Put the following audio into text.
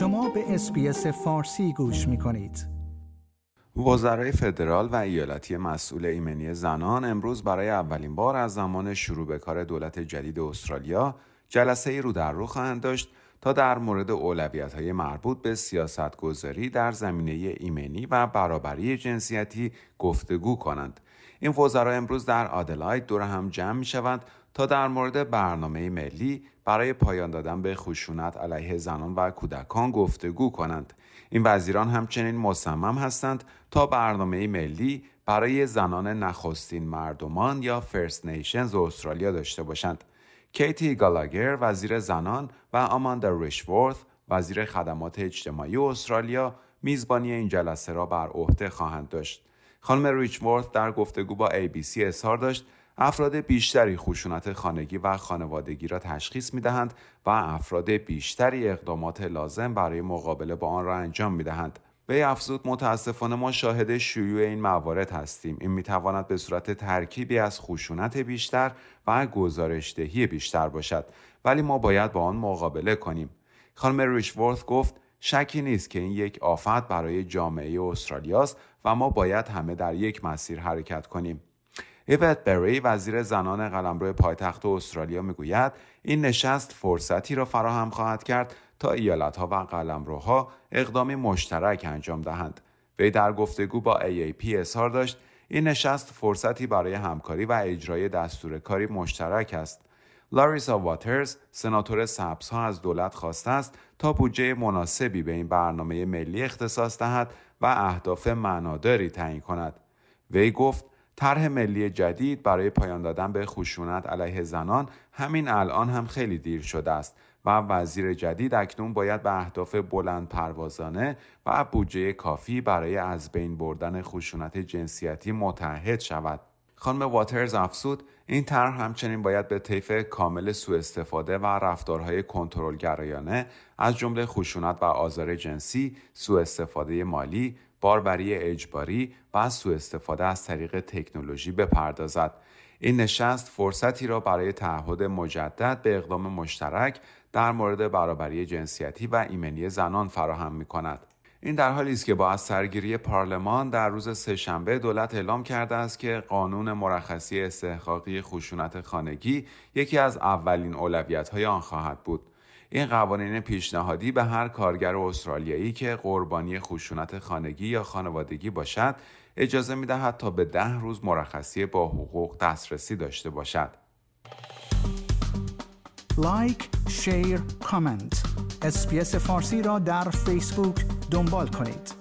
شما به SBS فارسی گوش می کنید. وزرای فدرال و ایالتی مسئول ایمنی زنان امروز برای اولین بار از زمان شروع به کار دولت جدید استرالیا جلسه رو در رو خواهند داشت تا در مورد اولویت های مربوط به سیاست گذاری در زمینه ایمنی و برابری جنسیتی گفتگو کنند. این وزرا امروز در آدلاید دور هم جمع می شوند تا در مورد برنامه ملی برای پایان دادن به خشونت علیه زنان و کودکان گفتگو کنند. این وزیران همچنین مصمم هستند تا برنامه ملی برای زنان نخستین مردمان یا فرست نیشنز استرالیا داشته باشند. کیتی گالاگر وزیر زنان و آماندا ریشورث وزیر خدمات اجتماعی استرالیا میزبانی این جلسه را بر عهده خواهند داشت. خانم ریچورث در گفتگو با ABC اظهار داشت افراد بیشتری خشونت خانگی و خانوادگی را تشخیص می دهند و افراد بیشتری اقدامات لازم برای مقابله با آن را انجام می دهند. به افزود متاسفانه ما شاهد شیوع این موارد هستیم. این می تواند به صورت ترکیبی از خشونت بیشتر و گزارشدهی بیشتر باشد. ولی ما باید با آن مقابله کنیم. خانم ریشورث گفت شکی نیست که این یک آفت برای جامعه استرالیاست و ما باید همه در یک مسیر حرکت کنیم. ایوت بری وزیر زنان قلمرو پایتخت استرالیا می‌گوید این نشست فرصتی را فراهم خواهد کرد تا ایالتها و قلمروها اقدامی مشترک انجام دهند. وی در گفتگو با AAP اظهار داشت این نشست فرصتی برای همکاری و اجرای دستور کاری مشترک است. لاریسا واترز سناتور ها از دولت خواسته است تا بودجه مناسبی به این برنامه ملی اختصاص دهد و اهداف معناداری تعیین کند. وی گفت طرح ملی جدید برای پایان دادن به خشونت علیه زنان همین الان هم خیلی دیر شده است و وزیر جدید اکنون باید به اهداف بلند پروازانه و بودجه کافی برای از بین بردن خشونت جنسیتی متحد شود. خانم واترز افسود این طرح همچنین باید به طیف کامل سوء استفاده و رفتارهای کنترلگرایانه از جمله خشونت و آزار جنسی، سوء استفاده مالی، باربری اجباری و سوء استفاده از طریق تکنولوژی بپردازد. این نشست فرصتی را برای تعهد مجدد به اقدام مشترک در مورد برابری جنسیتی و ایمنی زنان فراهم می کند. این در حالی است که با از سرگیری پارلمان در روز سهشنبه دولت اعلام کرده است که قانون مرخصی استحقاقی خشونت خانگی یکی از اولین اولویت‌های آن خواهد بود. این قوانین پیشنهادی به هر کارگر استرالیایی که قربانی خشونت خانگی یا خانوادگی باشد اجازه می دهد تا به ده روز مرخصی با حقوق دسترسی داشته باشد. like، share، comment. SBS فارسی را در فیسبوک دنبال کنید.